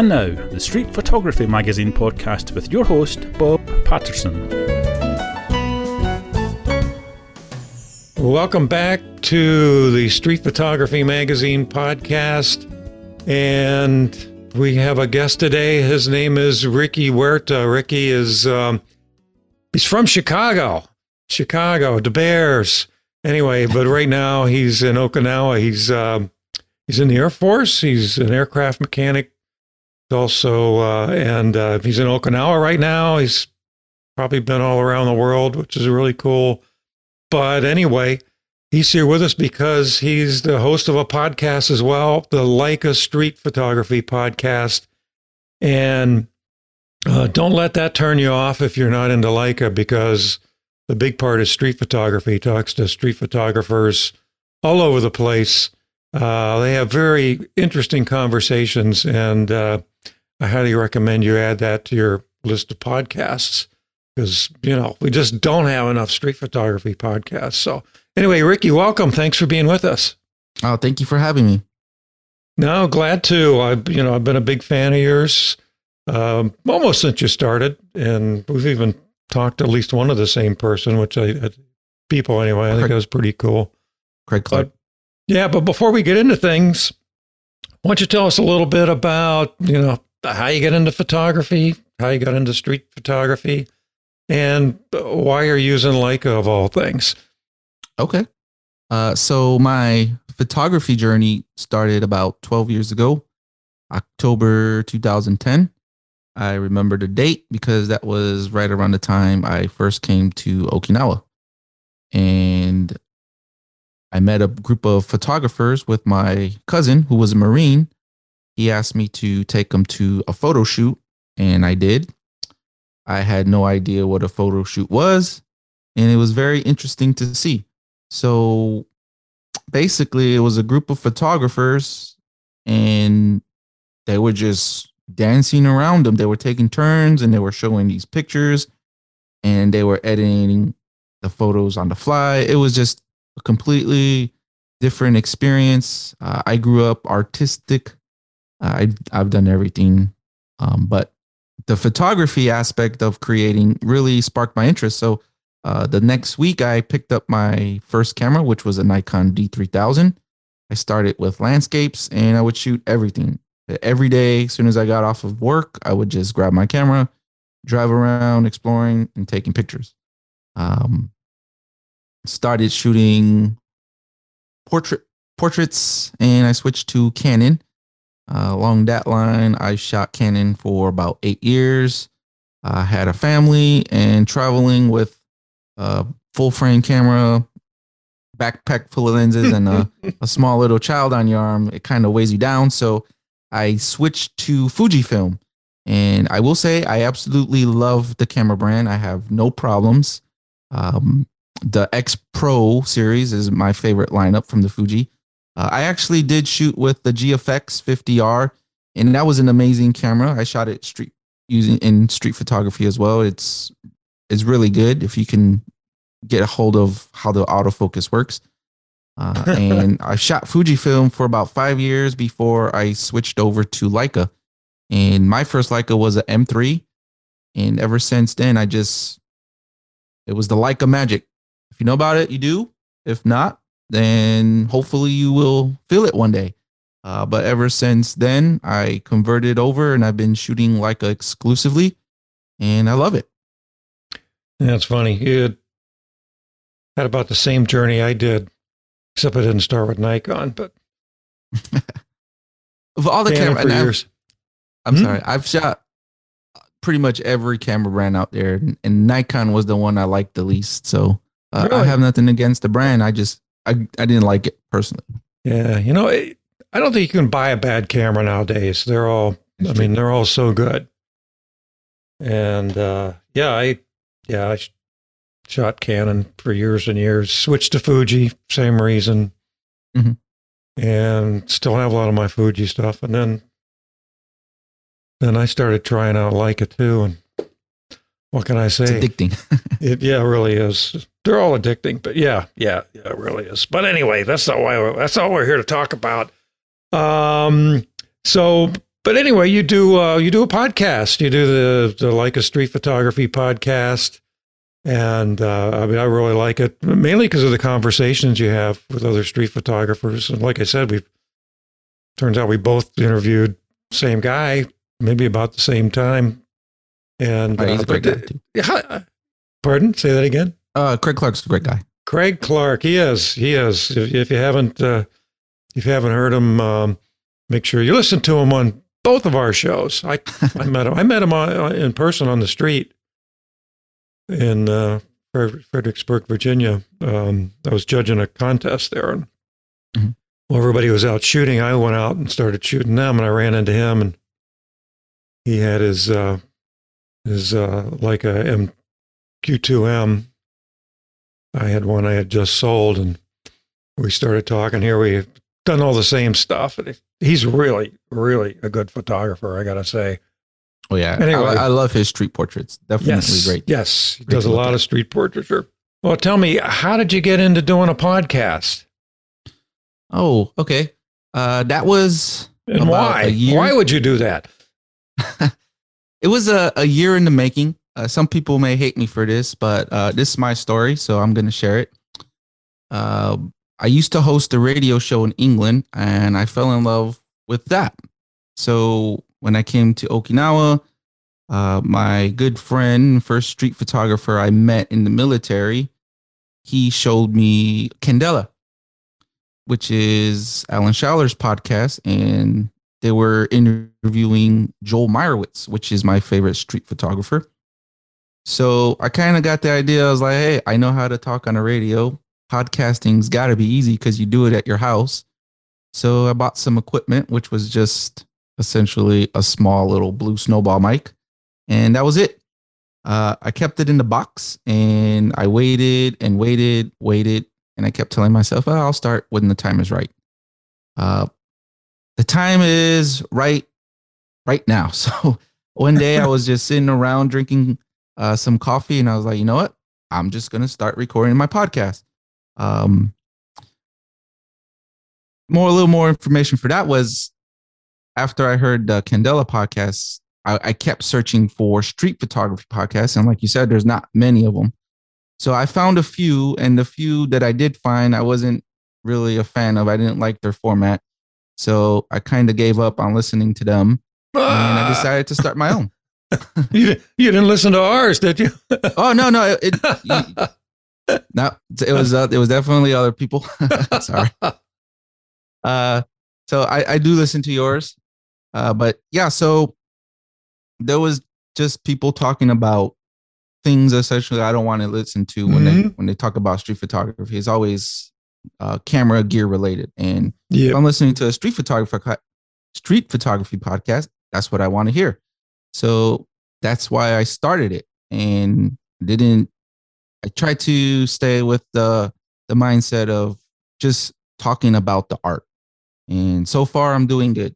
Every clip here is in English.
And now, the Street Photography Magazine podcast with your host, Bob Patterson. Welcome back to the Street Photography Magazine podcast. And we have a guest today. His name is Ricky Huerta. Ricky is, um, he's from Chicago, Chicago, the Bears. Anyway, but right now he's in Okinawa. He's, um, he's in the Air Force. He's an aircraft mechanic also, uh, and uh, he's in Okinawa right now. He's probably been all around the world, which is really cool. But anyway, he's here with us because he's the host of a podcast as well, the Leica Street Photography Podcast. And uh, don't let that turn you off if you're not into Leica because the big part is street photography. He talks to street photographers all over the place. Uh, they have very interesting conversations, and uh, I highly recommend you add that to your list of podcasts because you know we just don't have enough street photography podcasts. So anyway, Ricky, welcome. Thanks for being with us. Oh, thank you for having me. No, glad to. I've you know I've been a big fan of yours um, almost since you started, and we've even talked to at least one of the same person, which I uh, people anyway. I think that was pretty cool. Craig Clark. But- Yeah, but before we get into things, why don't you tell us a little bit about you know how you get into photography, how you got into street photography, and why you're using Leica of all things. Okay. Uh, so my photography journey started about 12 years ago, October 2010. I remember the date because that was right around the time I first came to Okinawa. And I met a group of photographers with my cousin who was a Marine. He asked me to take him to a photo shoot, and I did. I had no idea what a photo shoot was, and it was very interesting to see. So basically, it was a group of photographers, and they were just dancing around them. They were taking turns and they were showing these pictures and they were editing the photos on the fly. It was just a completely different experience. Uh, I grew up artistic. I, I've done everything, um, but the photography aspect of creating really sparked my interest. So uh, the next week, I picked up my first camera, which was a Nikon D3000. I started with landscapes and I would shoot everything. Every day, as soon as I got off of work, I would just grab my camera, drive around, exploring, and taking pictures. Um, started shooting portrait portraits, and I switched to Canon. Uh, along that line, I shot Canon for about eight years. I had a family and traveling with a full frame camera, backpack full of lenses, and a, a small little child on your arm. It kind of weighs you down. So I switched to Fujifilm. And I will say, I absolutely love the camera brand. I have no problems. Um, the X Pro series is my favorite lineup from the Fuji. Uh, I actually did shoot with the GFX 50R, and that was an amazing camera. I shot it street using in street photography as well. It's it's really good if you can get a hold of how the autofocus works. Uh, and I shot Fujifilm for about five years before I switched over to Leica. And my first Leica was an M3, and ever since then, I just it was the Leica magic. If you know about it, you do. If not, then hopefully you will feel it one day. Uh, but ever since then, I converted over and I've been shooting Leica exclusively, and I love it. That's funny. You had, about the same journey I did, except I didn't start with Nikon, but Of all the camera, for and I've- years. I'm Hmm? sorry. I've shot pretty much every camera brand out there, and, and Nikon was the one I liked the least. So uh, I Really? have nothing against the brand. I just I I didn't like it personally. Yeah, you know, I don't think you can buy a bad camera nowadays. They're all, I mean, they're all so good. And uh, yeah, I, yeah, I shot Canon for years and years. Switched to Fuji, same reason, Mhm. and still have a lot of my Fuji stuff. And then, then I started trying out Leica too. And what can I It's say? addicting. It yeah, it really is. They're all addicting, but yeah, yeah, yeah, it really is. But anyway, that's not why we're, that's all we're here to talk about. Um, so but anyway, you do uh, you do a podcast. You do the the Leica street photography podcast, and uh, I mean I really like it mainly because of the conversations you have with other street photographers. And like I said, we turns out we both interviewed same guy maybe about the same time. And Oh, he's uh, a great guy, too. yeah, pardon, say that again. Uh, Craig Clark's a great guy. Craig Clark, he is, he is. If, if you haven't, uh, if you haven't heard him, um, make sure you listen to him on both of our shows. I, I met him. I met him on, in person on the street in uh, Fredericksburg, Virginia. Um, I was judging a contest there, and Mhm. while everybody was out shooting, I went out and started shooting them, and I ran into him, and he had his uh, his uh, Leica MQ2M. I had one I had just sold, and we started talking. Here we've done all the same stuff. He's really, really a good photographer. I gotta say. Oh yeah, Anyway. I, I love his street portraits. Definitely Yes, great. yes, he Great does a lot at. of street portraiture. Well, tell me, how did you get into doing a podcast, Oh, okay. Uh, that was and why? a year. Why would you do that? it was a, a year in the making. Uh, some people may hate me for this, but uh, this is my story, so I'm going to share it. Uh, I used to host a radio show in England, and I fell in love with that. So when I came to Okinawa, uh, my good friend, first street photographer I met in the military, he showed me Candela, which is Alan Schaller podcast, and they were interviewing Joel Meyerowitz, which is my favorite street photographer. So I kind of got the idea. I was like, hey, I know how to talk on a radio. Podcasting's got to be easy because you do it at your house. So I bought some equipment, which was just essentially a small little blue snowball mic. And that was it. Uh, I kept it in the box and I waited and waited, waited. And I kept telling myself, oh, I'll start when the time is right. Uh, the time is right right now. So one day I was just sitting around drinking uh, some coffee and I was like, you know what? I'm just going to start recording my podcast. Um, more, a little more information for that was after I heard the Candela podcast, I, I kept searching for street photography podcasts. And like you said, there's not many of them. So I found a few, and the few that I did find, I wasn't really a fan of. I didn't like their format. So I kind of gave up on listening to them and I Ah, decided to start my own. you, you didn't listen to ours, did you? Oh no, no, it, it no, it was uh, it was definitely other people. Sorry. Uh, so I I do listen to yours, uh, but yeah, so there was just people talking about things essentially I don't want to listen to when they Mhm. when they talk about street photography. It's always uh, camera gear related, and if yeah. I'm listening to a street photography street photography podcast, that's what I want to hear. So that's why I started it and didn't I tried to stay with the the mindset of just talking about the art. And so far I'm doing good.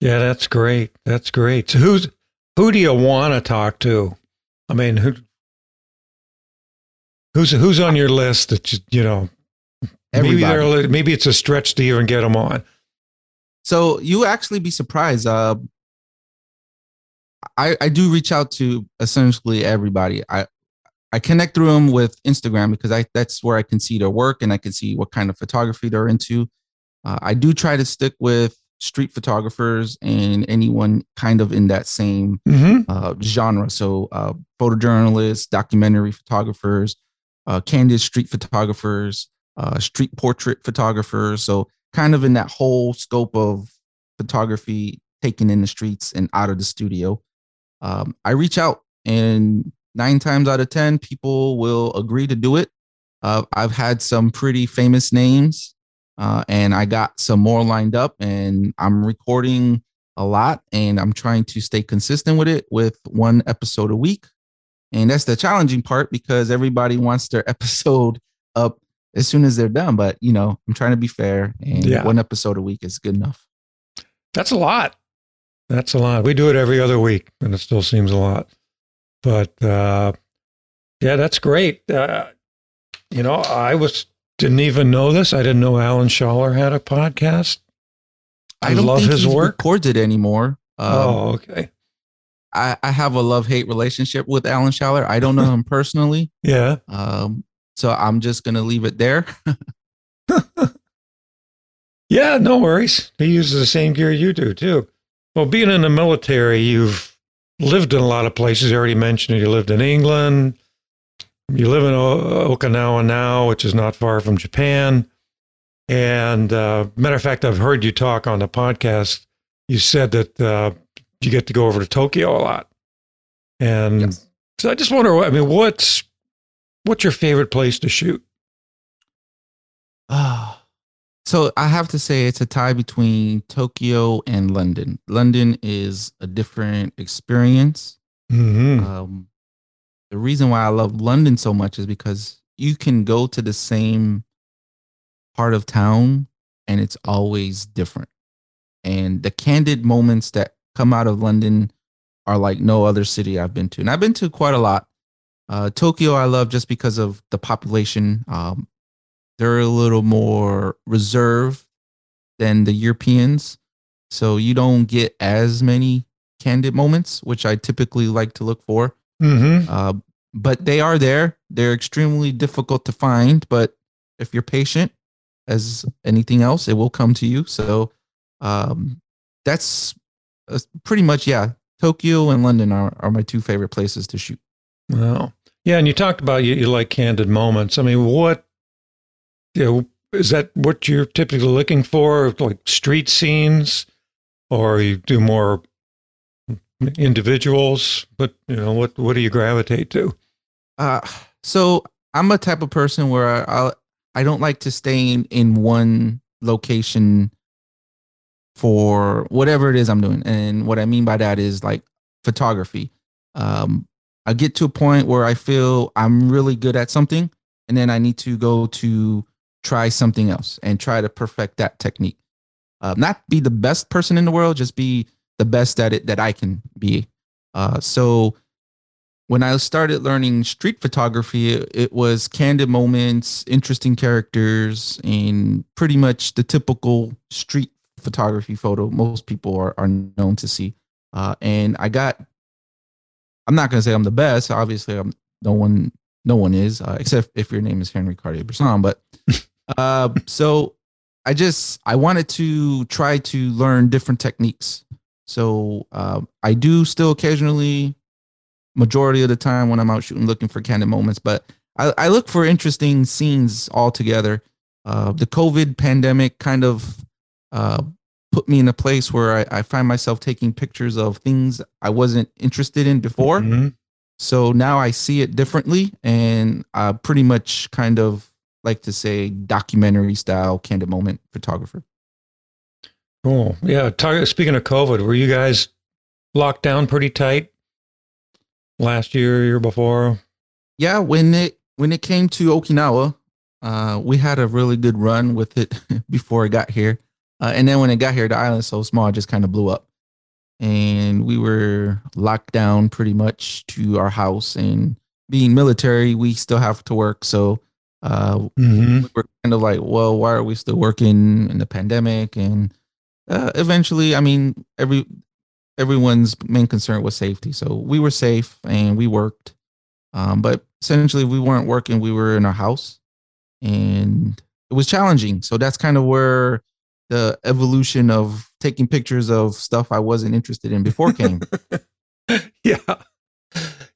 Yeah, that's great. That's great. So who's who do you want to talk to? I mean, who who's who's on your list that you, you know maybe Everybody. they're maybe it's a stretch to even get them on. So you actually be surprised. Uh, I I do reach out to essentially everybody. I I connect through them with Instagram because I that's where I can see their work and I can see what kind of photography they're into. Uh, I do try to stick with street photographers and anyone kind of in that same Mm-hmm. uh, genre. So, uh, photojournalists, documentary photographers, uh, candid street photographers, uh, street portrait photographers. So, kind of in that whole scope of photography taken in the streets and out of the studio. Um, I reach out, and nine times out of 10, people will agree to do it. Uh, I've had some pretty famous names, uh, and I got some more lined up, and I'm recording a lot and I'm trying to stay consistent with it with one episode a week. And that's the challenging part because everybody wants their episode up as soon as they're done. But, you know, I'm trying to be fair and Yeah. one episode a week is good enough. That's a lot. That's a lot. We do it every other week, and it still seems a lot. But uh, yeah, that's great. Uh, you know, I was didn't even know this. I didn't know Alan Schaller had a podcast. I don't love his work. records it anymore. Um, oh, okay. I, I have a love hate relationship with Alan Schaller. I don't know him personally, Yeah. um, so I'm just gonna leave it there. Yeah, no worries. He uses the same gear you do too. Well, being in the military, you've lived in a lot of places. You already mentioned it. You lived in England. You live in o- Okinawa now, which is not far from Japan. And uh, matter of fact, I've heard you talk on the podcast. You said that uh, you get to go over to Tokyo a lot. And Yes. so I just wonder, I mean, what's what's your favorite place to shoot? Ah, so I have to say it's a tie between Tokyo and London. London is a different experience. Mm-hmm. Um, the reason why I love London so much is because you can go to the same part of town and it's always different. And the candid moments that come out of London are like no other city I've been to. And I've been to quite a lot. Uh, Tokyo, I love just because of the population. Um, they're a little more reserved than the Europeans. So you don't get as many candid moments, which I typically like to look for. Mm-hmm. Uh, but they are there. They're extremely difficult to find. But if you're patient, as anything else, it will come to you. So um, that's uh, pretty much, yeah. Tokyo and London are, are my two favorite places to shoot. Wow. Yeah, and you talked about you, you like candid moments. I mean, what you know, is that what you're typically looking for? Like street scenes, or you do more individuals? But you know, what what do you gravitate to? Uh, so I'm a type of person where I I'll, I don't like to stay in, in one location for whatever it is I'm doing. And what I mean by that is like photography. Um, I get to a point where I feel I'm really good at something, and then I need to go to try something else and try to perfect that technique. Uh, not be the best person in the world, just be the best at it that I can be. Uh, so when I started learning street photography, it, it was candid moments, interesting characters, and pretty much the typical street photography photo most people are, are known to see. Uh, and I got, I'm not going to say I'm the best. Obviously, I'm no one, no one is, uh, except if your name is Henry Cartier Bresson. But uh, so I just, I wanted to try to learn different techniques. So uh, I do still occasionally majority of the time when I'm out shooting looking for candid moments, but I, I look for interesting scenes altogether. Uh, the COVID pandemic kind of uh, put me in a place where I, I find myself taking pictures of things I wasn't interested in before. Mhm. So now I see it differently, and I pretty much kind of like to say documentary style candid moment photographer. Cool. Yeah. Talk, speaking of COVID, were you guys locked down pretty tight last year, year before? yeah when it when it came to okinawa uh we had a really good run with it before it got here uh, and then when it got here the island's so small it just kind of blew up. And we were locked down pretty much to our house. And being military we still have to work. So uh Mm-hmm. we were kind of like well why are we still working in the pandemic? And uh, eventually i mean every everyone's main concern was safety. So we were safe and we worked. Um, but essentially we weren't working. We were in our house. And it was challenging. So that's kind of where the evolution of taking pictures of stuff i wasn't interested in before came Yeah.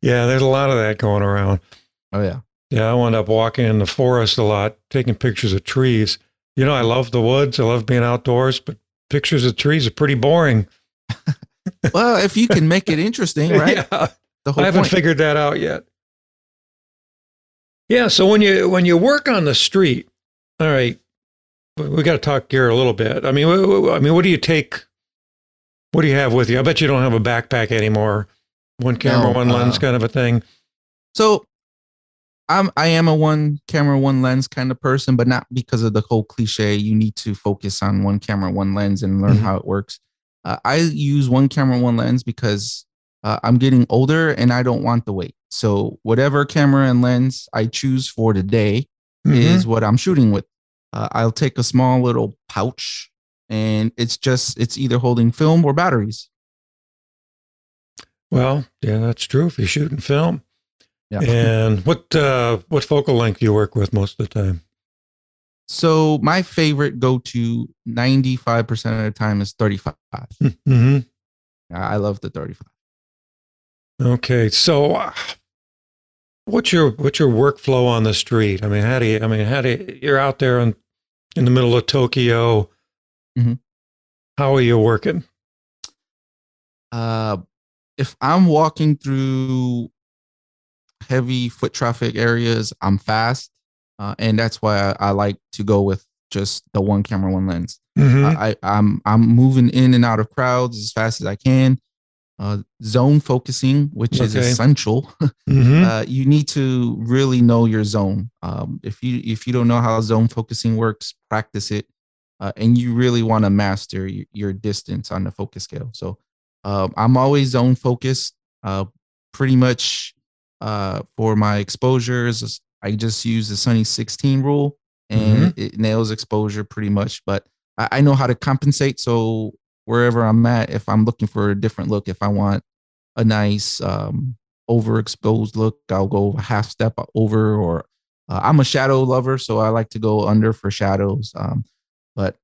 Yeah. There's a lot of that going around. oh yeah Yeah, I wound up walking in the forest a lot, taking pictures of trees. You know, I love the woods. I love being outdoors, but pictures of trees are pretty boring. well if you can make it interesting right Yeah, the I haven't point figured that out yet. Yeah, so when you when you work on the street, all right, we- got to talk gear a little bit. I mean, I mean, what do you take? What do you have with you? I bet you don't have a backpack anymore. One camera, No, one lens, uh, kind of a thing. So I'm I am a one camera, one lens kind of person, but not because of the whole cliche. You need to focus on one camera, one lens, and learn Mhm. how it works. Uh, I use one camera, one lens because uh, I'm getting older and I don't want the weight. So whatever camera and lens I choose for the day Mhm. is what I'm shooting with. Uh, I'll take a small little pouch and it's just it's either holding film or batteries. Well, yeah, that's true. If you're shooting film, Yeah. and what uh, what focal length do you work with most of the time? So my favorite go to 95% of the time is 35. hmm I love the 35. Okay, so uh, what's your what's your workflow on the street? I mean, how do you? I mean, how do you, you're out there in in the middle of Tokyo? Mhm. How are you working? Uh, if I'm walking through heavy foot traffic areas, I'm fast. Uh, and that's why I, I like to go with just the one camera, one lens. Mhm. I, I, I'm I'm moving in and out of crowds as fast as I can. Uh, zone focusing, which is Okay. essential. Mhm. uh, you need to really know your zone. Um, if you if you don't know how zone focusing works, practice it, uh, and you really want to master your, your distance on the focus scale. So um, I'm always zone focused. Uh, pretty much uh, for my exposures, I just use the Sunny 16 rule, and it nails exposure pretty much. But I, I know how to compensate. So wherever I'm at, if I'm looking for a different look, if I want a nice um, overexposed look, I'll go a half step over. Or uh, I'm a shadow lover, so I like to go under for shadows. Um, but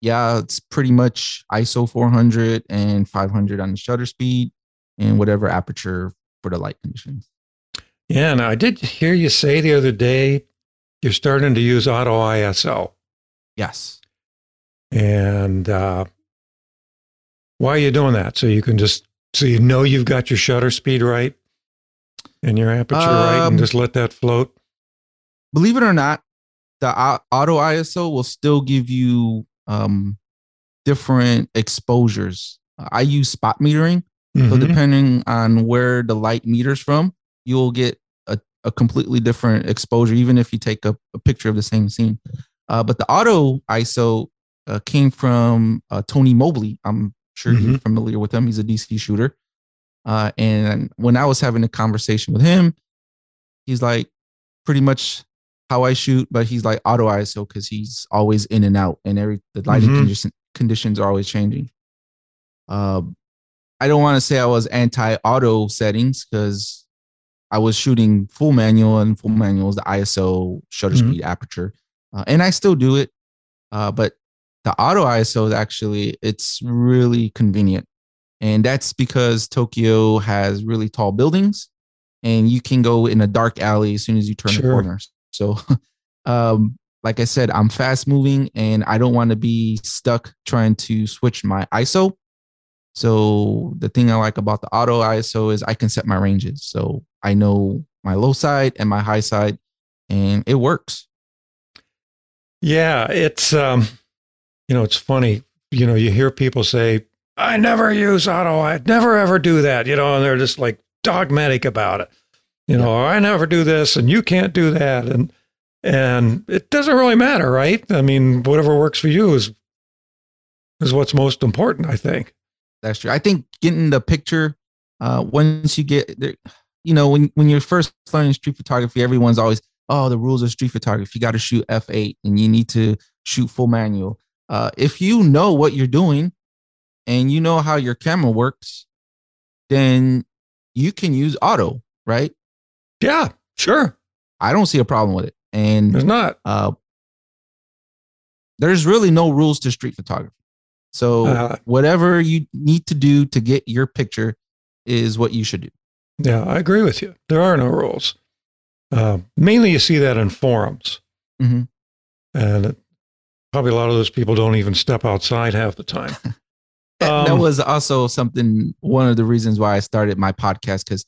yeah, it's pretty much ISO 400 and 500 on the shutter speed, and whatever aperture for the light conditions. Yeah, and I did hear you say the other day you're starting to use auto ISO, Yes. and uh, why are you doing that? So you can just so you know you've got your shutter speed right and your aperture right, Um, and just let that float. believe it or not, the auto ISO will still give you um, different exposures. I use spot metering, so Mhm. depending on where the light meters from, you'll get a, a completely different exposure, even if you take a, a picture of the same scene. Uh, but the auto ISO uh, came from uh, Tony Mobley. I'm sure you're familiar with him. He's a DC shooter. Uh, and when I was having a conversation with him, he's like, pretty much how I shoot, but he's like auto ISO because he's always in and out, and every the lighting Mhm. condition, conditions are always changing. Um, I don't want to say I was anti auto settings because I was shooting full manual, and full manual is the ISO, shutter Mhm. speed, aperture, uh, and I still do it. Uh, but the auto ISO is actually it's really convenient, and that's because Tokyo has really tall buildings, and you can go in a dark alley as soon as you turn the corner. So, um, like I said, I'm fast moving, and I don't want to be stuck trying to switch my ISO. So the thing I like about the auto ISO is I can set my ranges. So I know my low side and my high side, and it works. Yeah, it's um, you know, it's funny. You know, you hear people say, "I never use auto. I never ever do that." You know, and they're just like dogmatic about it. You know, I never do this, and you can't do that, and and it doesn't really matter, right? I mean, whatever works for you is is what's most important, I think. That's true. I think getting the picture, uh, once you get there, you know, when when you're first learning street photography, everyone's always, oh, the rules of street photography. You got to shoot f8 and you need to shoot full manual. Uh, if you know what you're doing and you know how your camera works, then you can use auto, right? Yeah, sure. I don't see a problem with it. And There's not. uh, there's really no rules to street photography. So Uh, whatever you need to do to get your picture is what you should do. Yeah, I agree with you. There are no rules. Uh, mainly, you see that in forums, Mhm. and it, probably a lot of those people don't even step outside half the time. That- that Um, was also something one of the reasons why I started my podcast because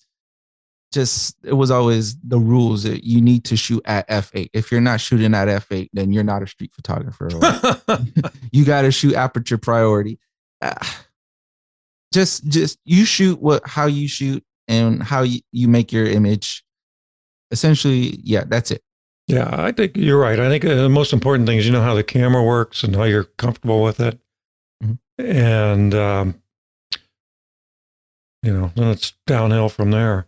just it was always the rules that you need to shoot at f8. If you're not shooting at f8, then you're not a street photographer. Or you got to shoot aperture priority. Ah, just just you shoot what how you shoot and how you, you make your image. Essentially, yeah, that's it. Yeah, I think you're right. I think uh, the most important thing is you know how the camera works and how you're comfortable with it, Mhm. and um, you know then it's downhill from there.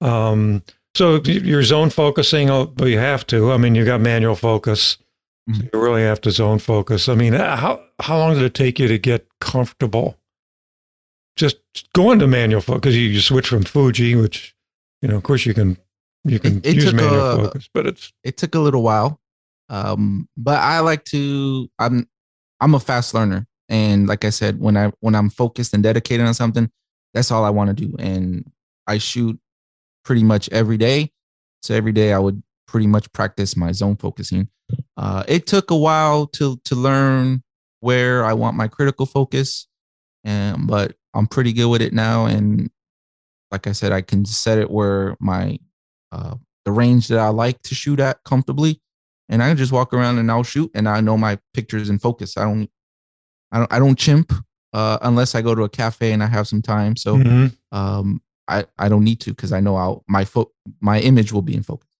Um, so you're zone focusing, oh, but you have to. I mean, you got manual focus. So you really have to zone focus. I mean, uh, how how long did it take you to get comfortable? Just going to manual focus because you, you switch from Fuji, which you know, of course, you can you can It- it use took manual a- focus, but it's it took a little while um but i like to i'm i'm a fast learner. And like i said when i when i'm focused and dedicated on something that's all i want to do. And i shoot pretty much every day. So every day i would pretty much practice my zone focusing. Uh it took a while to to learn where i want my critical focus and but i'm pretty good with it now. And like i said i can set it where my uh the range that I like to shoot at comfortably, and I can just walk around and I'll shoot, and I know my pictures in focus. I don't, I don't, I don't chimp uh, unless I go to a cafe and I have some time. So Mhm. um, I I don't need to because I know I'll my fo- my image will be in focus.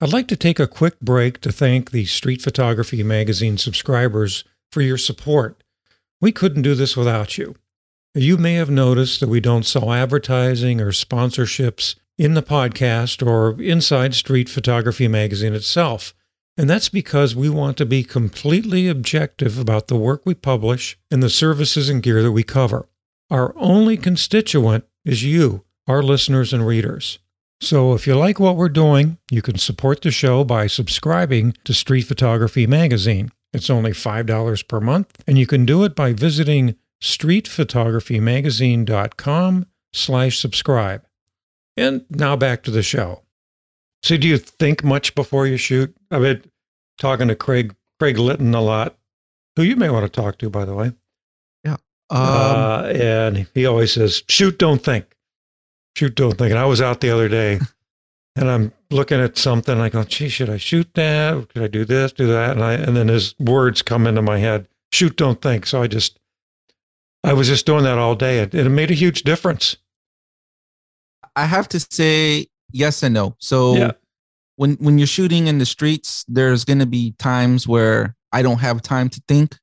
I'd like to take a quick break to thank the Street Photography Magazine subscribers for your support. We couldn't do this without you. You may have noticed that we don't sell advertising or sponsorships in the podcast or inside Street Photography Magazine itself. And that's because we want to be completely objective about the work we publish and the services and gear that we cover. Our only constituent is you, our listeners and readers. So if you like what we're doing, you can support the show by subscribing to Street Photography Magazine. It's only $5 per month, and you can do it by visiting streetphotographymagazine.com slash subscribe. And now back to the show. So do you think much before you shoot? I've been talking to Craig Craig Litten a lot, who you may want to talk to, by the way. Yeah. Um, uh, and he always says, shoot, don't think. Shoot, don't think. And I was out the other day and I'm looking at something. And I go, gee, should I shoot that? Should I do this, do that? And, I, and then his words come into my head shoot, don't think. So I just, I was just doing that all day. It, it made a huge difference. I have to say yes and no. So Yeah. when when you're shooting in the streets, there's going to be times where I don't have time to think,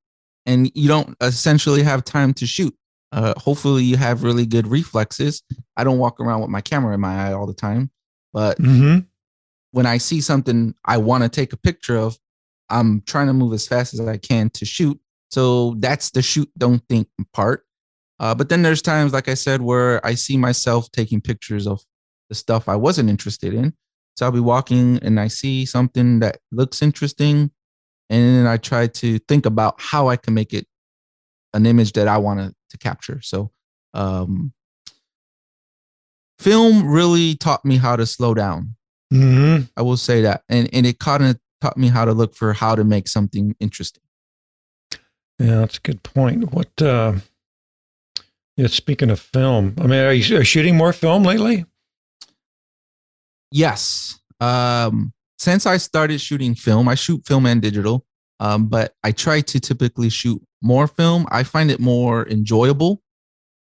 and you don't essentially have time to shoot. Uh, hopefully, you have really good reflexes. I don't walk around with my camera in my eye all the time, but Mm-hmm. when I see something I want to take a picture of, I'm trying to move as fast as I can to shoot. So that's the shoot, don't think part. Uh, but then there's times, like I said, where I see myself taking pictures of the stuff I wasn't interested in. So I'll be walking and I see something that looks interesting. And then I try to think about how I can make it an image that I want to, capture. So um, film really taught me how to slow down. Mm-hmm. I will say that. And and it kind of taught me how to look for how to make something interesting. Yeah, that's a good point. What, uh, yeah, speaking of film, I mean, are you, are you shooting more film lately? Yes. Um since I started shooting film, I shoot film and digital. Um, but I try to typically shoot more film. I find it more enjoyable.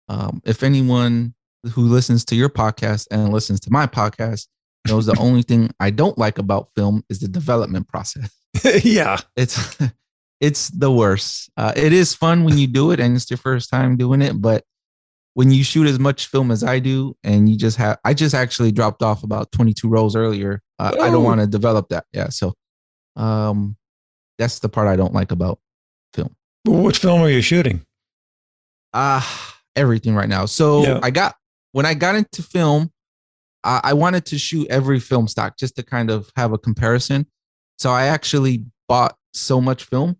Um, if anyone who listens to your podcast and listens to my podcast knows the only thing I don't like about film is the development process. yeah. it's it's the worst. Uh, it is fun when you do it and it's your first time doing it, but when you shoot as much film as I do, and you just have, I just actually dropped off about 22 rolls earlier. Uh, I don't want to develop that. Yeah, so um, that's the part I don't like about film. What film are you shooting? ah everything right now. So Yeah. I got when I got into film, I, I wanted to shoot every film stock just to kind of have a comparison. So I actually bought so much film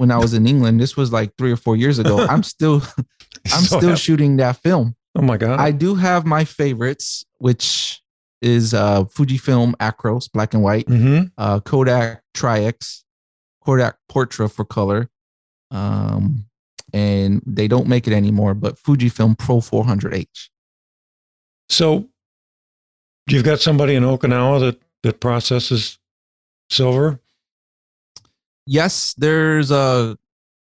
when I was in England. This was like three or four years ago. I'm still I'm So still happy. shooting that film. Oh my God. I do have my favorites, which is uh Fujifilm Acros black and white, mm-hmm. uh Kodak Tri-X, Kodak Portra for color. Um and they don't make it anymore, but Fujifilm Pro 400H. So you've got somebody in Okinawa that, that processes silver? Yes, there's a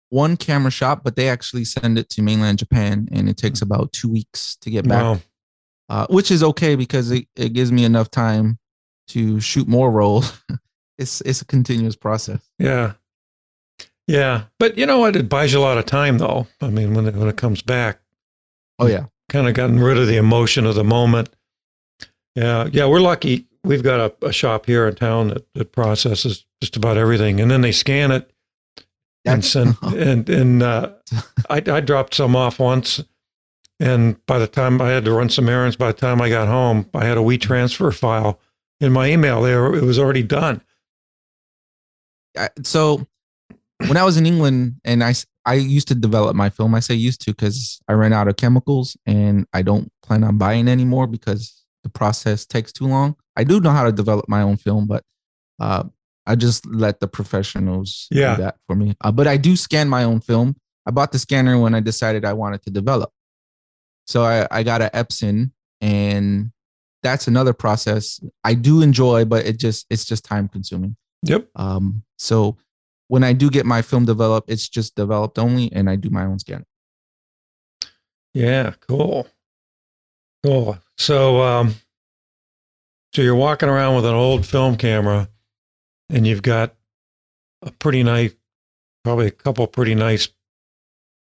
one camera shop, but they actually send it to mainland Japan and it takes about two weeks to get back, Wow. uh, which is okay because it, it gives me enough time to shoot more rolls. it's it's a continuous process. Yeah. Yeah. But you know what? It buys you a lot of time, though. I mean, when it, when it comes back, Oh yeah. kind of gotten rid of the emotion of the moment. Yeah. Yeah. We're lucky. We've got a, a shop here in town that, that processes just about everything, and then they scan it and send and and uh, I I dropped some off once, and by the time I had to run some errands, by the time I got home, I had a WeTransfer file in my email. There, it was already done. So when I was in England and I I used to develop my film. I say used to because I ran out of chemicals and I don't plan on buying anymore because the process takes too long. I do know how to develop my own film, but uh, I just let the professionals Yeah. do that for me. Uh, but I do scan my own film. I bought the scanner when I decided I wanted to develop. So I, I got an Epson and that's another process I do enjoy, but it just it's just time consuming. Yep. Um, so when I do get my film developed, it's just developed only, and I do my own scanning. Yeah. Cool. Cool. So, um, so you're walking around with an old film camera, and you've got a pretty nice, probably a couple pretty nice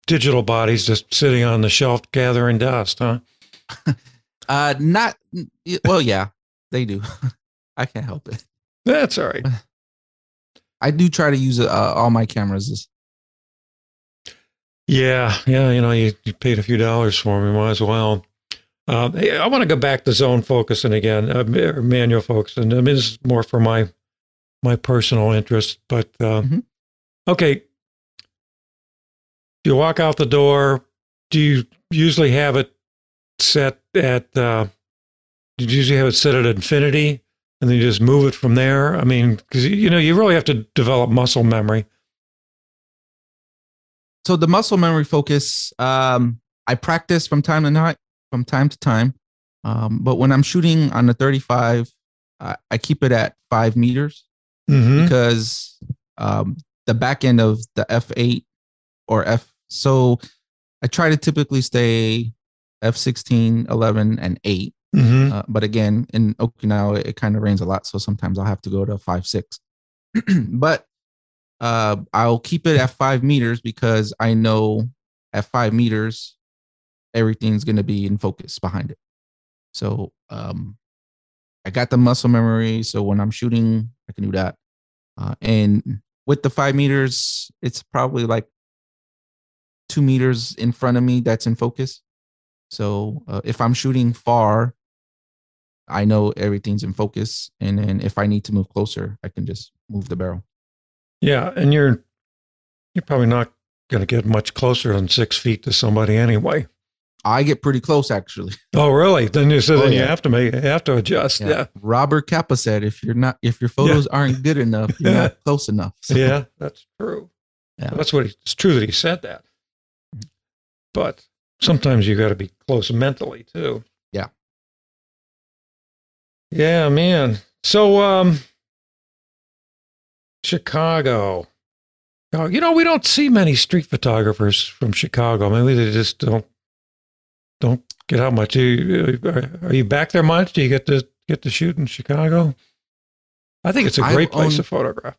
digital bodies just sitting on the shelf gathering dust, huh? Uh, not well, yeah, they do. I can't help it. That's all right. I do try to use uh, all my cameras. As, Yeah, yeah, you know, you, you paid a few dollars for me, might as well. Um, hey, I want to go back to zone focusing again, uh, manual focusing. I mean, this is more for my my personal interest, but uh, Mhm. okay. You walk out the door. Do you usually have it set at? Uh, do you usually have it set at infinity, and then you just move it from there? I mean, because you know, you really have to develop muscle memory. so the muscle memory focus, um, I practice from time to night, from time to time. Um, but when I'm shooting on the 35, I, I keep it at five meters. Mm-hmm. because um, the back end of the F8 or F. So I try to typically stay F16, 11, and 8. Mm-hmm. Uh, but again, in Okinawa, it, kind of rains a lot. So sometimes I'll have to go to 5, 6. but uh, I'll keep it at five meters because I know at five meters, everything's going to be in focus behind it. So um, I got the muscle memory. So when I'm shooting, I can do that. Uh, and with the five meters, it's probably like two meters in front of me that's in focus. So uh, if I'm shooting far, I know everything's in focus. And then if I need to move closer, I can just move the barrel. Yeah, and you're you're probably not going to get much closer than six feet to somebody anyway. I get pretty close actually. Oh, really? Then you so Oh, then you have to make you have to adjust. Yeah, Robert Capa said if you're not if your photos aren't good enough, you're Yeah. not close enough. So, yeah, that's true. Yeah. That's what he, it's true that he said that. But sometimes you got to be close mentally too. Yeah. Yeah, man. So, um, Chicago. Oh, you know, we don't see many street photographers from Chicago. Maybe they just don't don't get out much. Are you, are you back there much? Do you get to get to shoot in Chicago? I think it's a I've great place to photograph.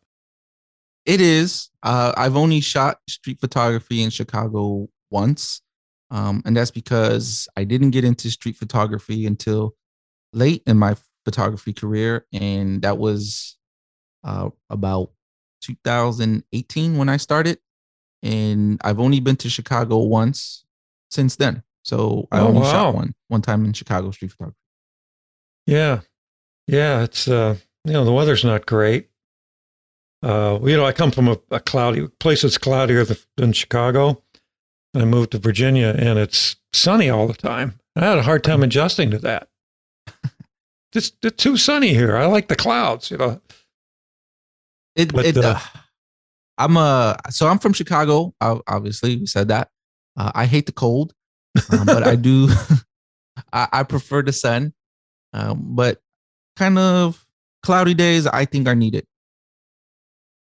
It is. Uh, I've only shot street photography in Chicago once. Um, and that's because I didn't get into street photography until late in my photography career. And that was uh, about 2018 when I started. And I've only been to Chicago once since then. So I Oh, only wow. shot one one time in Chicago street photography. Yeah. Yeah. It's, uh, you know, the weather's not great. Uh, you know, I come from a, a cloudy place that's cloudier th- than Chicago. I moved to Virginia and it's sunny all the time. I had a hard time adjusting to that. It's, it's too sunny here. I like the clouds, you know. It, But, it uh, uh, I'm uh so I'm from Chicago. ob- Obviously, we said that. Uh, I hate the cold, um, but I do. I, I prefer the sun, um, but kind of cloudy days I think are needed.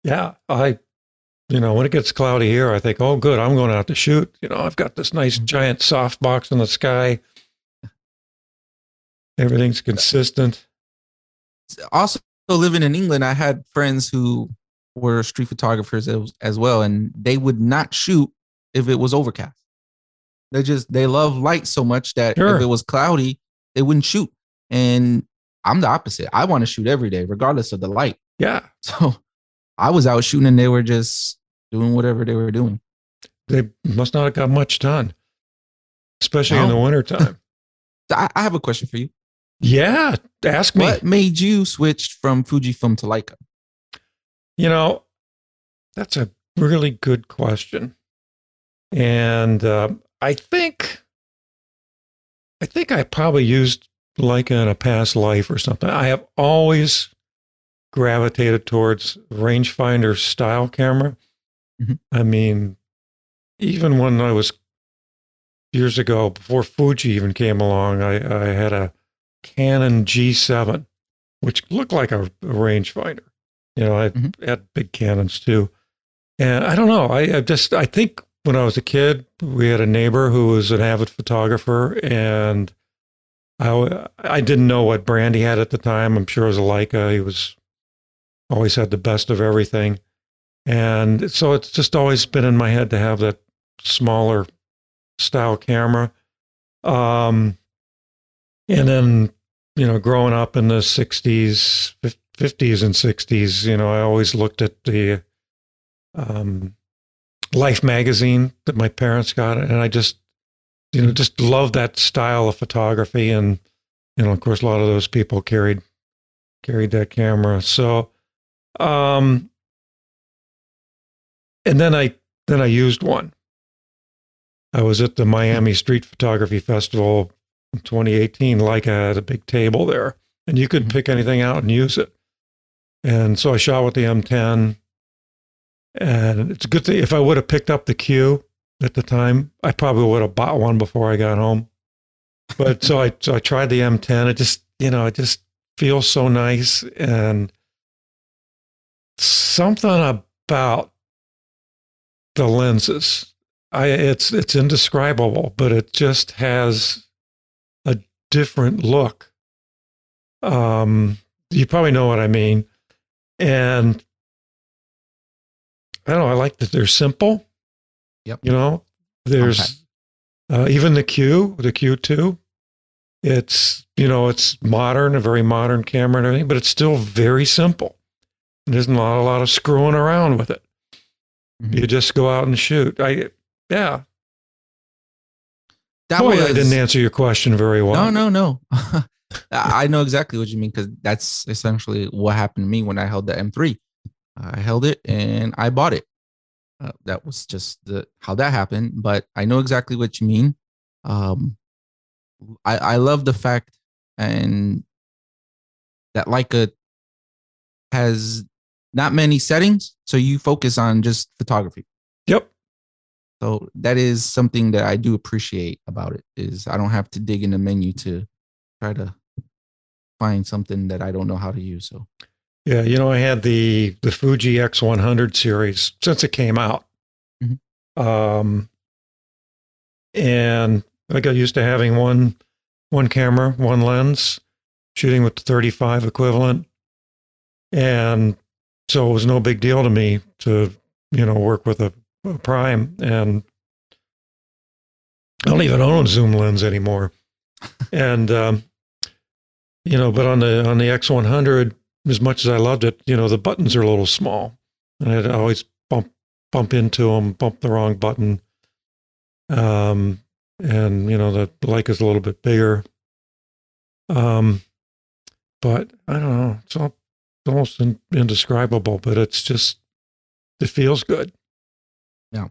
Yeah, I, you know, when it gets cloudy here, I think, oh, good, I'm going out to shoot. You know, I've got this nice giant soft box in the sky. Everything's consistent. Also, living in England, I had friends who were street photographers as, as well, and they would not shoot if it was overcast. They just they love light so much that Sure. if it was cloudy, they wouldn't shoot. And I'm the opposite. I want to shoot every day, regardless of the light. Yeah, So I was out shooting and they were just doing whatever they were doing. They must not have got much done, especially in the wintertime. I, I have a question for you. yeah, ask me. What made you switch from Fujifilm to Leica? You know, that's a really good question. And uh, I think, I think I probably used Leica in a past life or something. I have always gravitated towards rangefinder style camera. Mhm. I mean, even when I was years ago, before Fuji even came along, I, I had a Canon G7, which looked like a, a rangefinder. You know, I Mhm. had big Canons too. And I don't know. I, I just, I think when I was a kid, we had a neighbor who was an avid photographer and I, I didn't know what brand he had at the time. I'm sure it was a Leica. He was always had the best of everything. And so it's just always been in my head to have that smaller style camera. Um, and then, you know, growing up in the 60s, 50s and 60s, you know, I always looked at the um, Life magazine that my parents got, and I just, you know, just loved that style of photography. And, you know, of course, a lot of those people carried carried that camera. So, um, and then I then I used one. I was at the Miami Street Photography Festival in 2018. Leica had a big table there, and you could Mhm. pick anything out and use it. And so I shot with the M10. And it's a good thing if I would have picked up the Q at the time, I probably would have bought one before I got home. But so I so I tried the M10. It just you know it just feels so nice and something about the lenses. I it's it's indescribable, but it just has a different look. Um, you probably know what I mean, and I don't know. I like that they're simple. Yep. You know, there's uh, even the Q, the Q2. It's you know it's modern, a very modern camera and everything, but it's still very simple. There's not a lot of screwing around with it. Mhm. You just go out and shoot. I yeah. That Boy, was I didn't answer your question very well. No, no, no. I know exactly what you mean because that's essentially what happened to me when I held the M3. I held it and I bought it. Uh, that was just the how that happened. But I know exactly what you mean. Um, I I love the fact and that Leica has not many settings, so you focus on just photography. Yep. So that is something that I do appreciate about it is I don't have to dig in the menu to try to find something that I don't know how to use. So Yeah, you know, I had the the Fuji X100 series since it came out, Mhm. um, and I got used to having one one camera, one lens, shooting with the 35 equivalent, and so it was no big deal to me to you know work with a, a prime, and I don't even own a zoom lens anymore, and um, you know, but on the on the X100 as much as I loved it, you know, the buttons are a little small, and I'd always bump bump into them, bump the wrong button. Um, and you know, the Leica's a little bit bigger. Um, but I don't know, it's, all, almost in, indescribable, but it's just it feels good. Yeah,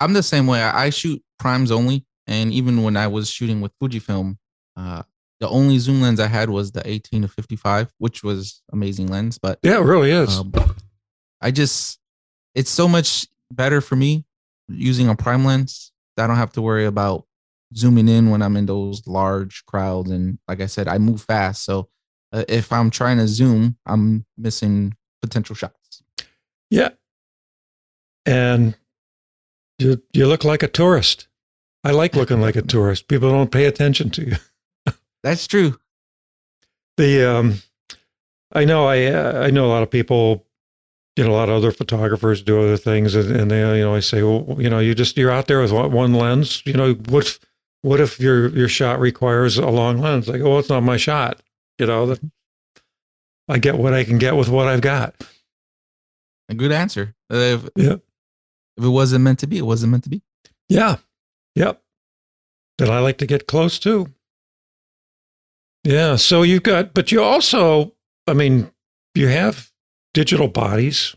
I'm the same way. I I shoot primes only, and even when I was shooting with Fujifilm, uh, the only zoom lens I had was the 18 to 55, which was amazing lens. But Yeah, it really is. um, I just it's so much better for me using a prime lens. I don't have to worry about zooming in when I'm in those large crowds. And like I said, I move fast, so uh, if I'm trying to zoom, I'm missing potential shots. yeah, and you you look like a tourist. I like looking like a tourist. People don't pay attention to you. That's true. the um i know i uh, i know a lot of people you know a lot of other photographers do other things and, and they you know i say well you know you just you're out there with one lens you know what if what if your your shot requires a long lens like oh it's not my shot you know that i get what i can get with what i've got a good answer. Uh, if, Yeah. if it wasn't meant to be, it wasn't meant to be. Yeah. Yep. That I like to get close to. Yeah. So you've got, but you also, I mean, you have digital bodies.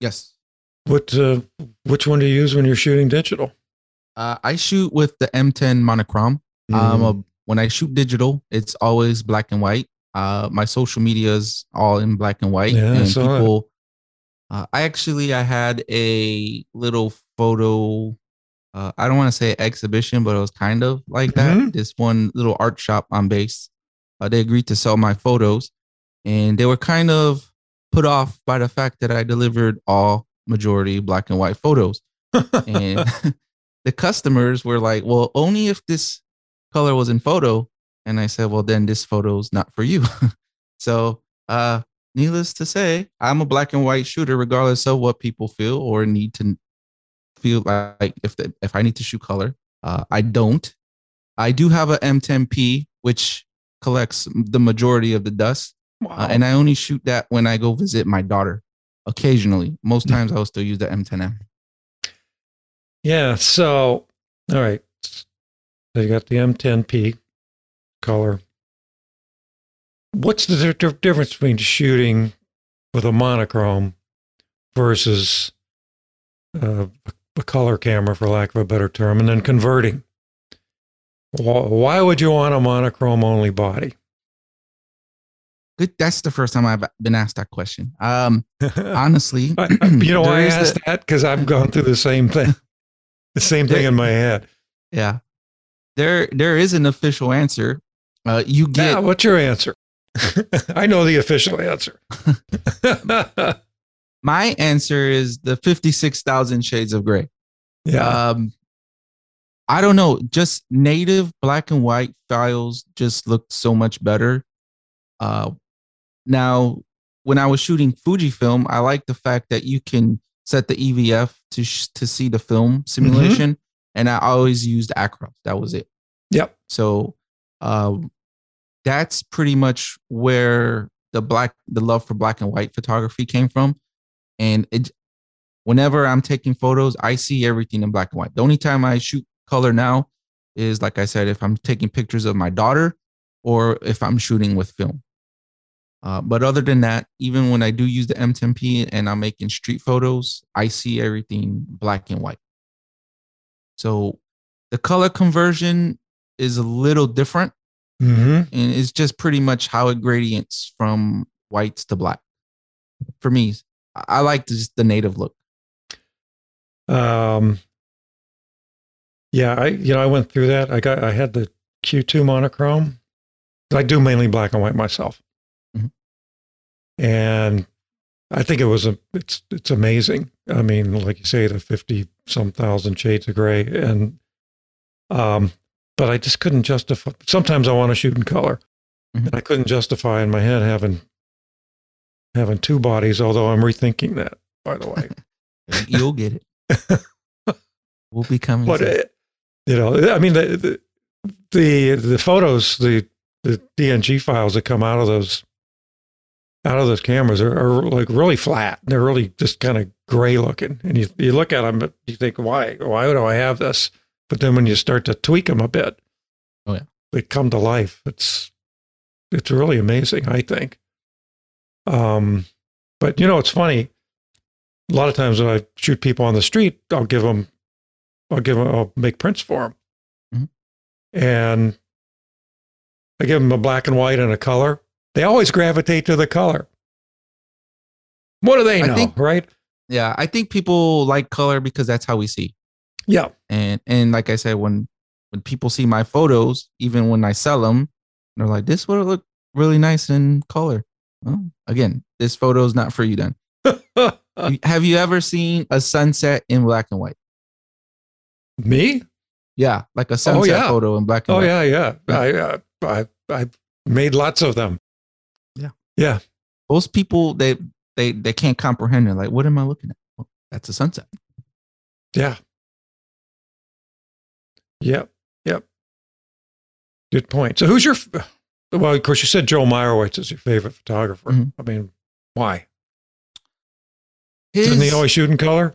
Yes. What, uh, which one do you use when you're shooting digital? Uh, I shoot with the M10 monochrome. Um, Mm. uh, when I shoot digital, it's always black and white. Uh, my social media is all in black and white, Yeah, and people. Uh, I actually I had a little photo. Uh, I don't want to say exhibition, but it was kind of like that. Mhm. This one little art shop on base. Uh, they agreed to sell my photos, and they were kind of put off by the fact that I delivered all majority black and white photos and the customers were like, "Well, only if this color was in photo." And I said, "Well, then this photo's not for you." so, uh, needless to say, I'm a black and white shooter, regardless of what people feel or need to feel like. If the, if I need to shoot color, uh, I don't. I do have a M10P, which collects the majority of the dust, wow. uh, and I only shoot that when I go visit my daughter. Occasionally, most Mm. times I will still use the M10M. yeah. So, all right. So you got the M10P color. What's the di- di- difference between shooting with a monochrome versus uh, a color camera, for lack of a better term, and then converting? Wh- Why would you want a monochrome only body? Good. That's the first time I've been asked that question. Um, honestly, I- I- you know why I there asked the- that? Because I've gone through the same thing, the same thing in my head. Yeah, there there is an official answer. Uh, you Yeah, get what's your answer? I know the official answer. my answer is the fifty six thousand shades of gray. yeah. Um, I don't know. Just native black and white files just look so much better. Uh, now, when I was shooting Fujifilm, I like the fact that you can set the EVF to sh- to see the film simulation, and I always used Acros. That was it. Yep. So, um, that's pretty much where the black, the love for black and white photography came from, and it. Whenever I'm taking photos, I see everything in black and white. The only time I shoot color now is, like I said, if I'm taking pictures of my daughter or if I'm shooting with film. Uh, but other than that, even when I do use the M10P and I'm making street photos, I see everything black and white. So the color conversion is a little different hmm and it's just pretty much how it gradients from whites to black. For me, I I like just the native look. Um, yeah, I you know I went through that. I got I had the Q2 monochrome. I do mainly black and white myself, Mhm. and I think it was a it's it's amazing. I mean, like you say, the fifty some thousand shades of gray, and um, but I just couldn't justify. Sometimes I want to shoot in color, Mhm. and I couldn't justify in my head having having two bodies. Although I'm rethinking that, by the way. You'll get it. We'll be coming. but it, you know, I mean, the, the the photos, the the DNG files that come out of those out of those cameras are, are like really flat. They're really just kind of gray looking, and you you look at them, but you think, why why do I have this? But then when you start to tweak them a bit, Oh, yeah. they come to life. It's it's really amazing, I think. Um, but you know, it's funny. A lot of times when I shoot people on the street, I'll give them, I'll give them, I'll make prints for them, Mhm. and I give them a black and white and a color. They always gravitate to the color. What do they know, think- right? yeah, I think people like color because that's how we see. Yeah, And and like I said, when when people see my photos, even when I sell them, they're like, "This would look really nice in color." Well, again, this photo is not for you. Then, have you ever seen a sunset in black and white? Me? Yeah, like a sunset Oh, yeah. photo in black and Oh white. yeah, yeah. I, uh, I I made lots of them. Yeah. yeah. Most people they they they can't comprehend. They're like, "What am I looking at?" Well, that's a sunset. Yeah. Yep. Yep. Good point. So who's your well, of course you said Joel Meyerowitz is your favorite photographer. Mhm. I mean, why? his Didn't he always shoot in color?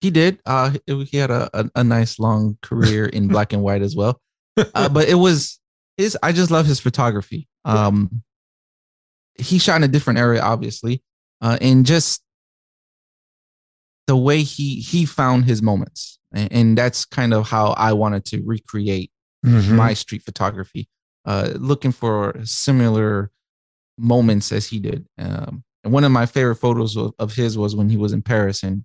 He did. Uh, he had a, a, a nice long career in black and white as well. Uh, but it was his. I just love his photography. Um, he shot in a different area, obviously, uh, and just the way he he found his moments, and, and that's kind of how I wanted to recreate Mhm. my street photography, uh, looking for similar moments as he did. Um, and one of my favorite photos of, of his was when he was in Paris and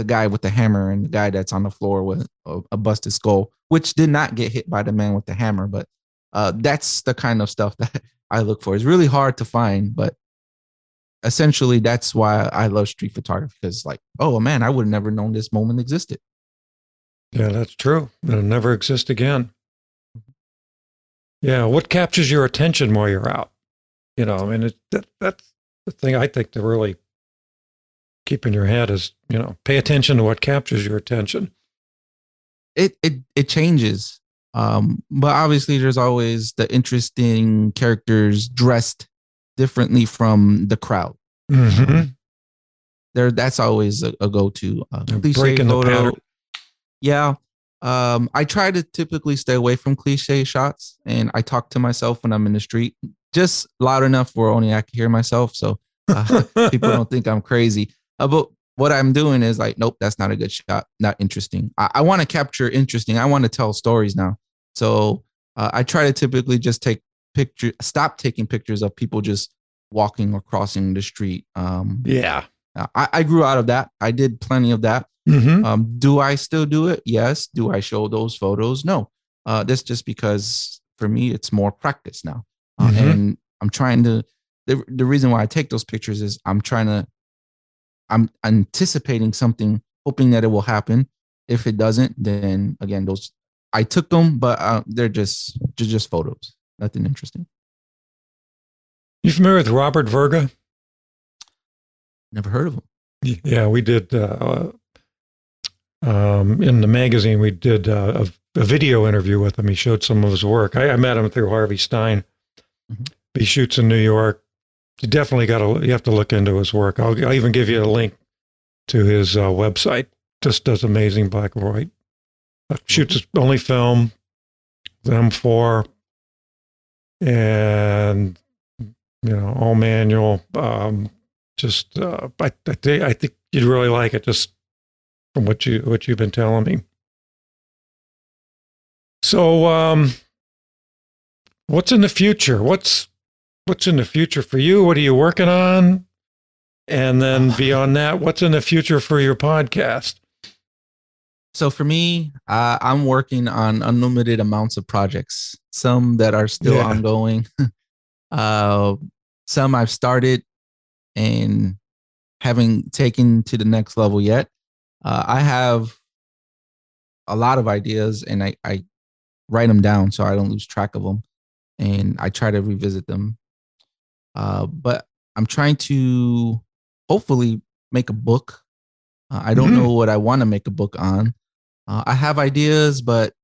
the guy with the hammer and the guy that's on the floor with a, a busted skull, which did not get hit by the man with the hammer. But uh, that's the kind of stuff that I look for. It's really hard to find, but essentially that's why I love street photography because, like, oh man, I would have never known this moment existed. Yeah, that's true. It'll never exist again. Yeah, what captures your attention while you're out? You know, I mean, it, that, that's the thing I think to really keep in your head is, you know, pay attention to what captures your attention. it it it changes um but obviously there's always the interesting characters dressed differently from the crowd Mm-hmm. there that's always a, a go-to uh, cliche Breaking the photo. yeah um i try to typically stay away from cliche shots and i talk to myself when i'm in the street just loud enough where only i can hear myself so uh, people don't think i'm crazy uh, but what i'm doing is like nope that's not a good shot not interesting i, I want to capture interesting i want to tell stories now so uh, i try to typically just take picture stop taking pictures of people just walking or crossing the street um yeah. I, I grew out of that i did plenty of that Mm-hmm. um, do I still do it? Yes. Do I show those photos? No. Uh, that's just because for me, it's more practice now. Uh, Mhm. And I'm trying to, the, the reason why I take those pictures is I'm trying to, I'm anticipating something, hoping that it will happen. If it doesn't, then again, those, I took them, but uh, they're just, just, just photos. Nothing interesting. You familiar with Robert Verga? Never heard of him. Yeah, we did uh, um, in the magazine. We did uh, a, a video interview with him. He showed some of his work. I, I met him through Harvey Stein. Mhm. He shoots in New York. You definitely got to. You have to look into his work. I'll, I'll even give you a link to his uh, website. Just does amazing black and white. Uh, shoots only film, the M4, and you know all manual. Um, just uh, I, I I think you'd really like it just from what you what you've been telling me. So, um, what's in the future? What's what's in the future for you? What are you working on? And then beyond that, what's in the future for your podcast? So for me, uh, I'm working on unlimited amounts of projects. Some that are still Yeah. ongoing. uh, some I've started and haven't taken to the next level yet. Uh, I have a lot of ideas, and I, I write them down so I don't lose track of them, and I try to revisit them. Uh, but I'm trying to hopefully make a book. Uh, I don't Mhm. know what I want to make a book on. Uh, I have ideas, but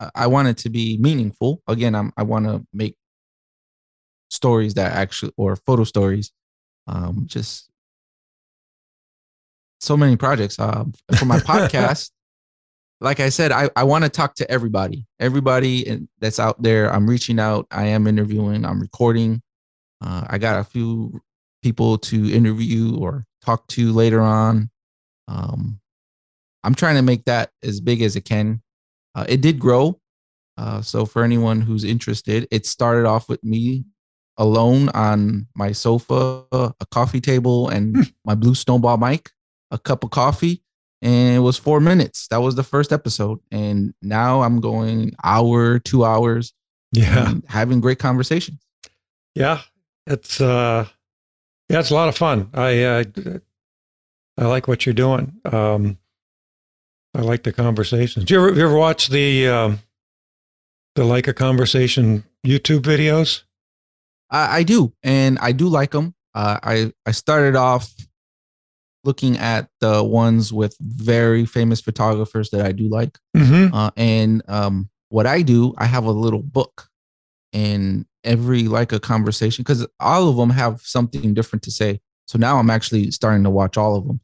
I- I want it to be meaningful. Again, I'm, I want to make stories that actually, or photo stories, um, just so many projects. Uh, for my podcast, like I said, I, I want to talk to everybody, everybody that's out there. I'm reaching out. I am interviewing. I'm recording. Uh, I got a few people to interview or talk to later on. Um, I'm trying to make that as big as it can. Uh, it did grow. Uh, so for anyone who's interested, it started off with me alone on my sofa, a coffee table, and my blue snowball mic, a cup of coffee, and it was four minutes. That was the first episode, and now I'm going hour, two hours, Yeah, having great conversations. yeah, it's uh, yeah, it's a lot of fun. I uh, I like what you're doing. Um, I like the conversations. Do you ever, you ever watch the um, the Leica conversation YouTube videos? I, I do, and I do like them. Uh, I I started off looking at the ones with very famous photographers that I do like, Mm-hmm. uh, and um, what I do, I have a little book, and every Leica conversation because all of them have something different to say. So now I'm actually starting to watch all of them.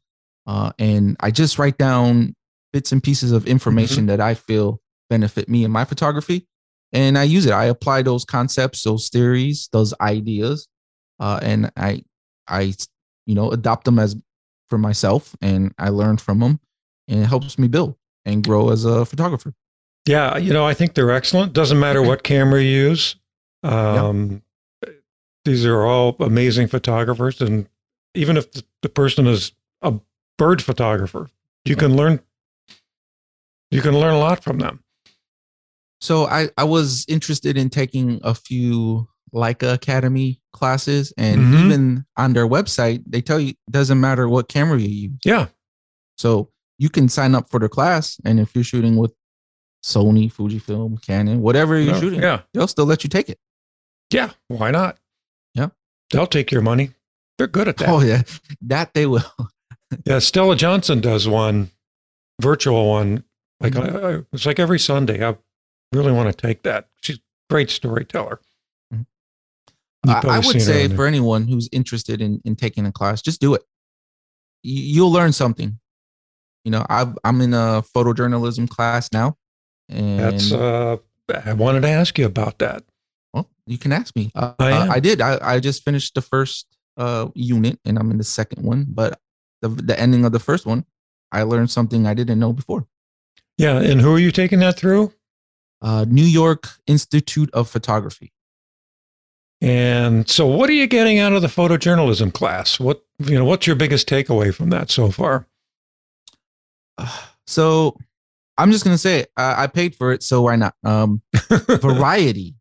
Uh, and I just write down bits and pieces of information Mm-hmm. that I feel benefit me in my photography. And I use it. I apply those concepts, those theories, those ideas, uh, and I, I, you know, adopt them as for myself, and I learn from them, and it helps me build and grow as a photographer. Yeah, you know, I think they're excellent. Doesn't matter what camera you use. Um, These are all amazing photographers, and even if the, person is a bird photographer, you can learn. You can learn a lot from them. So I, I was interested in taking a few Leica Academy classes, and Mhm. even on their website, they tell you it doesn't matter what camera you use. Yeah, So you can sign up for the class, and if you're shooting with Sony, Fujifilm, Canon, whatever you're No, shooting, Yeah, they'll still let you take it. Yeah. Why not? Yeah. they'll take your money. They're good at that. Oh yeah, that they will. Yeah, Stella Johnson does one virtual one. Like Mhm. I, I, it's like every Sunday. I really want to take that. She's a great storyteller. Mhm. I, I would say for anyone who's interested in in taking a class, just do it. You, you'll learn something. You know, I've, I'm in a photojournalism class now, and that's. Uh, I wanted to ask you about that. You can ask me. Uh, I uh. I did. I, I just finished the first uh, unit, and I'm in the second one. But the the ending of the first one, I learned something I didn't know before. Yeah, and who are you taking that through? Uh, New York Institute of Photography. And so, what are you getting out of the photojournalism class? What you know? What's your biggest takeaway from that so far? So I'm just gonna say. I, I paid for it, so why not? Um, variety.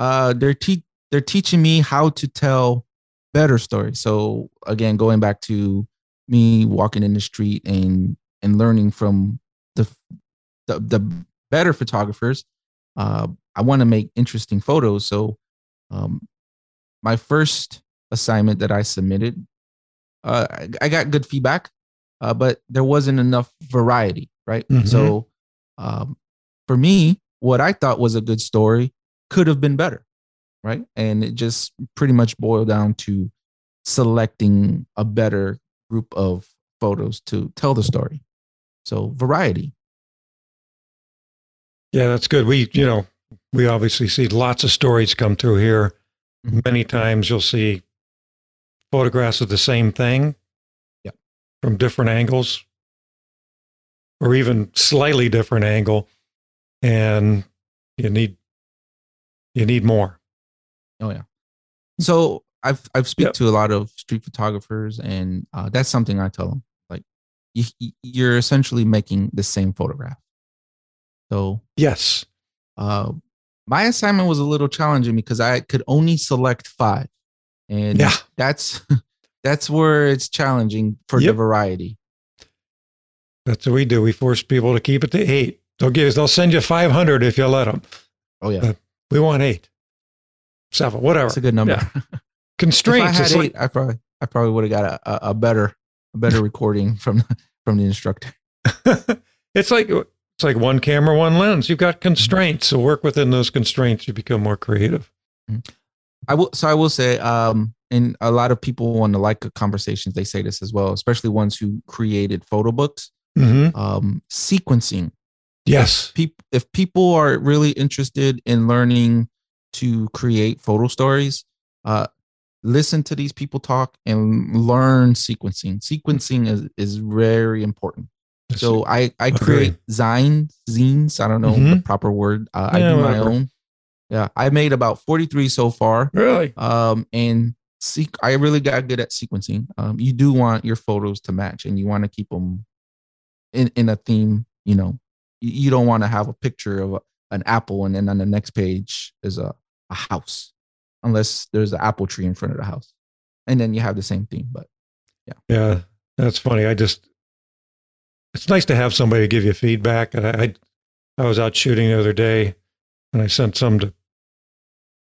Uh, they're te- they're teaching me how to tell better stories. So again, going back to me walking in the street and and learning from the the, the better photographers. Uh, I want to make interesting photos. So, um, my first assignment that I submitted, uh, I, I got good feedback, uh, but there wasn't enough variety, right? Mhm. So, um, for me, what I thought was a good story could have been better, right? And it just pretty much boiled down to selecting a better group of photos to tell the story. So variety. Yeah, that's good. We, you know, we obviously see lots of stories come through here. Mhm. Many times you'll see photographs of the same thing Yep. from different angles or even slightly different angle and you need you need more. Oh yeah. So I've I've speak Yep. to a lot of street photographers, and uh, that's something I tell them. Like, you, you're essentially making the same photograph. So Yes. uh, my assignment was a little challenging because I could only select five, and Yeah. that's that's where it's challenging for the variety. That's what we do. We force people to keep it to 8. They'll give they'll send you 500 if you let them. Oh yeah, Uh, We want 8. 7, whatever. that's a good number. Yeah. if I Constraints had eight, like I probably I probably would have got a, a, a better a better recording from from the instructor. it's like it's like one camera, one lens. You've got constraints, so work within those constraints. You become more creative. I will. So I will say, um, and a lot of people on the like conversations, they say this as well, especially ones who created photo books. Mm-hmm. Um, sequencing. Yes. People, if people are really interested in learning to create photo stories, uh, listen to these people talk and learn sequencing. Sequencing is is very important. So I I create zines, zines. I don't know the Mhm. proper word. Uh, I do my whatever. own. Yeah, I made about forty three so far. really, um and seek i really got good at sequencing um you do want your photos to match and you want to keep them in in a theme you know you, don't want to have a picture of a, an apple and then on the next page is a, a house unless there's an apple tree in front of the house and then you have the same theme but yeah, yeah that's funny. I just it's nice to have somebody give you feedback. I I, I was out shooting the other day, and I sent some to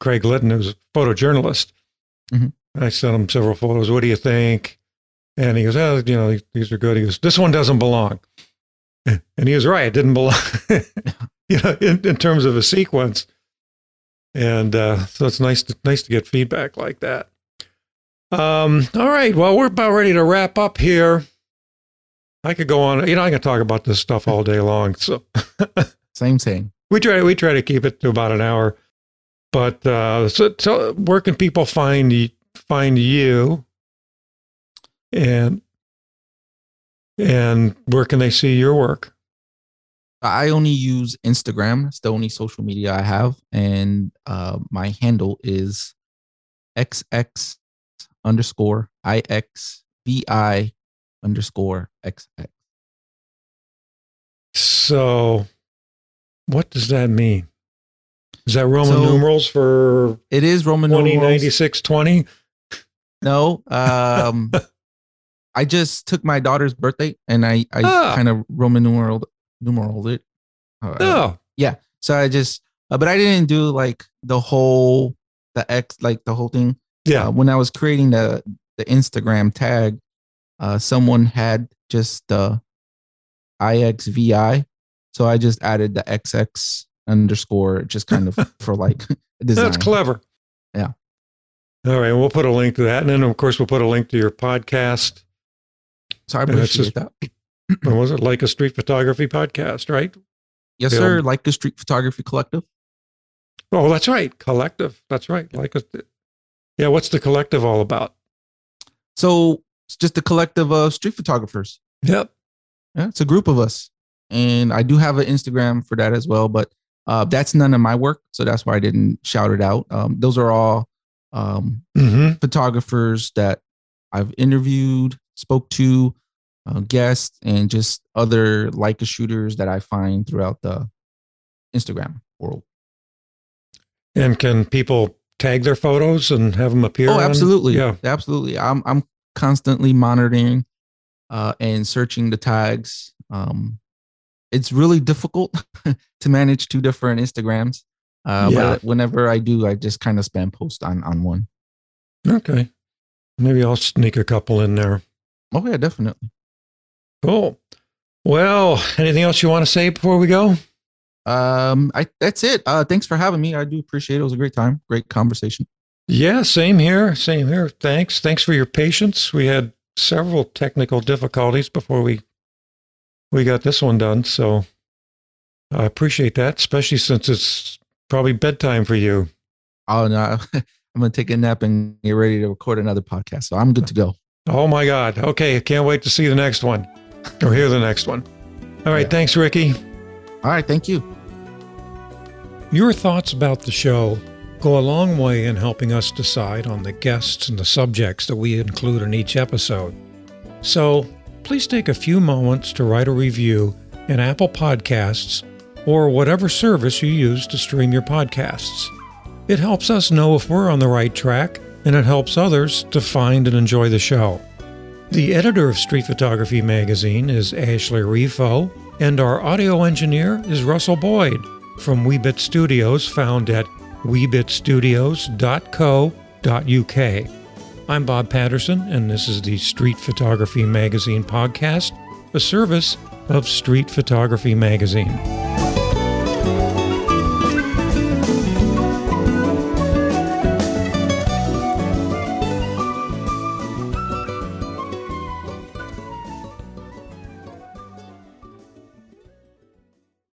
Craig Litten, who's a photojournalist. Mhm. I sent him several photos. What do you think? And he goes, "Oh, you know, these are good." He goes, "This one doesn't belong," and he was right. It didn't belong. you know, in, in terms of a sequence. And uh, so it's nice to nice to get feedback like that. Um, all right. Well, we're about ready to wrap up here. I could go on. You know, I can talk about this stuff all day long. So Same thing. we try we try to keep it to about an hour. But uh, so, so where can people find find you? And and where can they see your work? I only use Instagram. It's the only social media I have, and uh, my handle is xx underscore ixvi underscore xx. So, what does that mean? Is that Roman So- numerals for It is Roman twenty numerals. ninety six twenty? No, um, I just took my daughter's birthday and I I Ah. kind of Roman numeral numeraled it. Uh, Oh, yeah, So I just, uh, but I didn't do like the whole the X like the whole thing. yeah. Uh, when I was creating the the Instagram tag, uh, someone had just the IXVI, so I just added the XX underscore just kind of for like design. That's clever. Yeah. All right. We'll put a link to that. And then, of course, we'll put a link to your podcast. So I appreciate just- that. What was it? Leica street photography podcast, right? Yes, sir. Like the Street Photography Collective. Oh, that's right. Collective. That's right. Like a, yeah. What's the collective all about? So it's just a collective of street photographers. Yep. Yeah, it's a group of us, and I do have an Instagram for that as well. But uh, that's none of my work, so that's why I didn't shout it out. Um, those are all um, hmm photographers that I've interviewed, spoke to, uh, guests, and just other Leica shooters that I find throughout the Instagram world. And can people tag their photos and have them appear? Oh, on- absolutely. Yeah. absolutely. I'm I'm constantly monitoring uh, and searching the tags. Um, it's really difficult to manage two different Instagrams. Uh, Yeah. But whenever I do, I just kind of spam post on on one. Okay. Maybe I'll sneak a couple in there. Oh yeah, definitely. Cool. Well, anything else you want to say before we go? Um, I that's it. Uh, thanks for having me. I do appreciate it. It was a great time, great conversation. Yeah, same here. Same here. Thanks. Thanks for your patience. We had several technical difficulties before we we got this one done. So I appreciate that, especially since it's probably bedtime for you. Oh no, I'm gonna take a nap and get ready to record another podcast. So I'm good to go. Oh my God. Okay, I can't wait to see the next one or hear the next one. All right, Yeah. thanks, Ricky. All right, thank you. Your thoughts about the show go a long way in helping us decide on the guests and the subjects that we include in each episode. So please take a few moments to write a review in Apple Podcasts or whatever service you use to stream your podcasts. It helps us know if we're on the right track and it helps others to find and enjoy the show. The editor of Street Photography magazine is Ashley Refo, and our audio engineer is Russell Boyd from Weebit Studios, found at weebitstudios.co.uk. I'm Bob Patterson, and this is the Street Photography Magazine podcast, a service of Street Photography Magazine.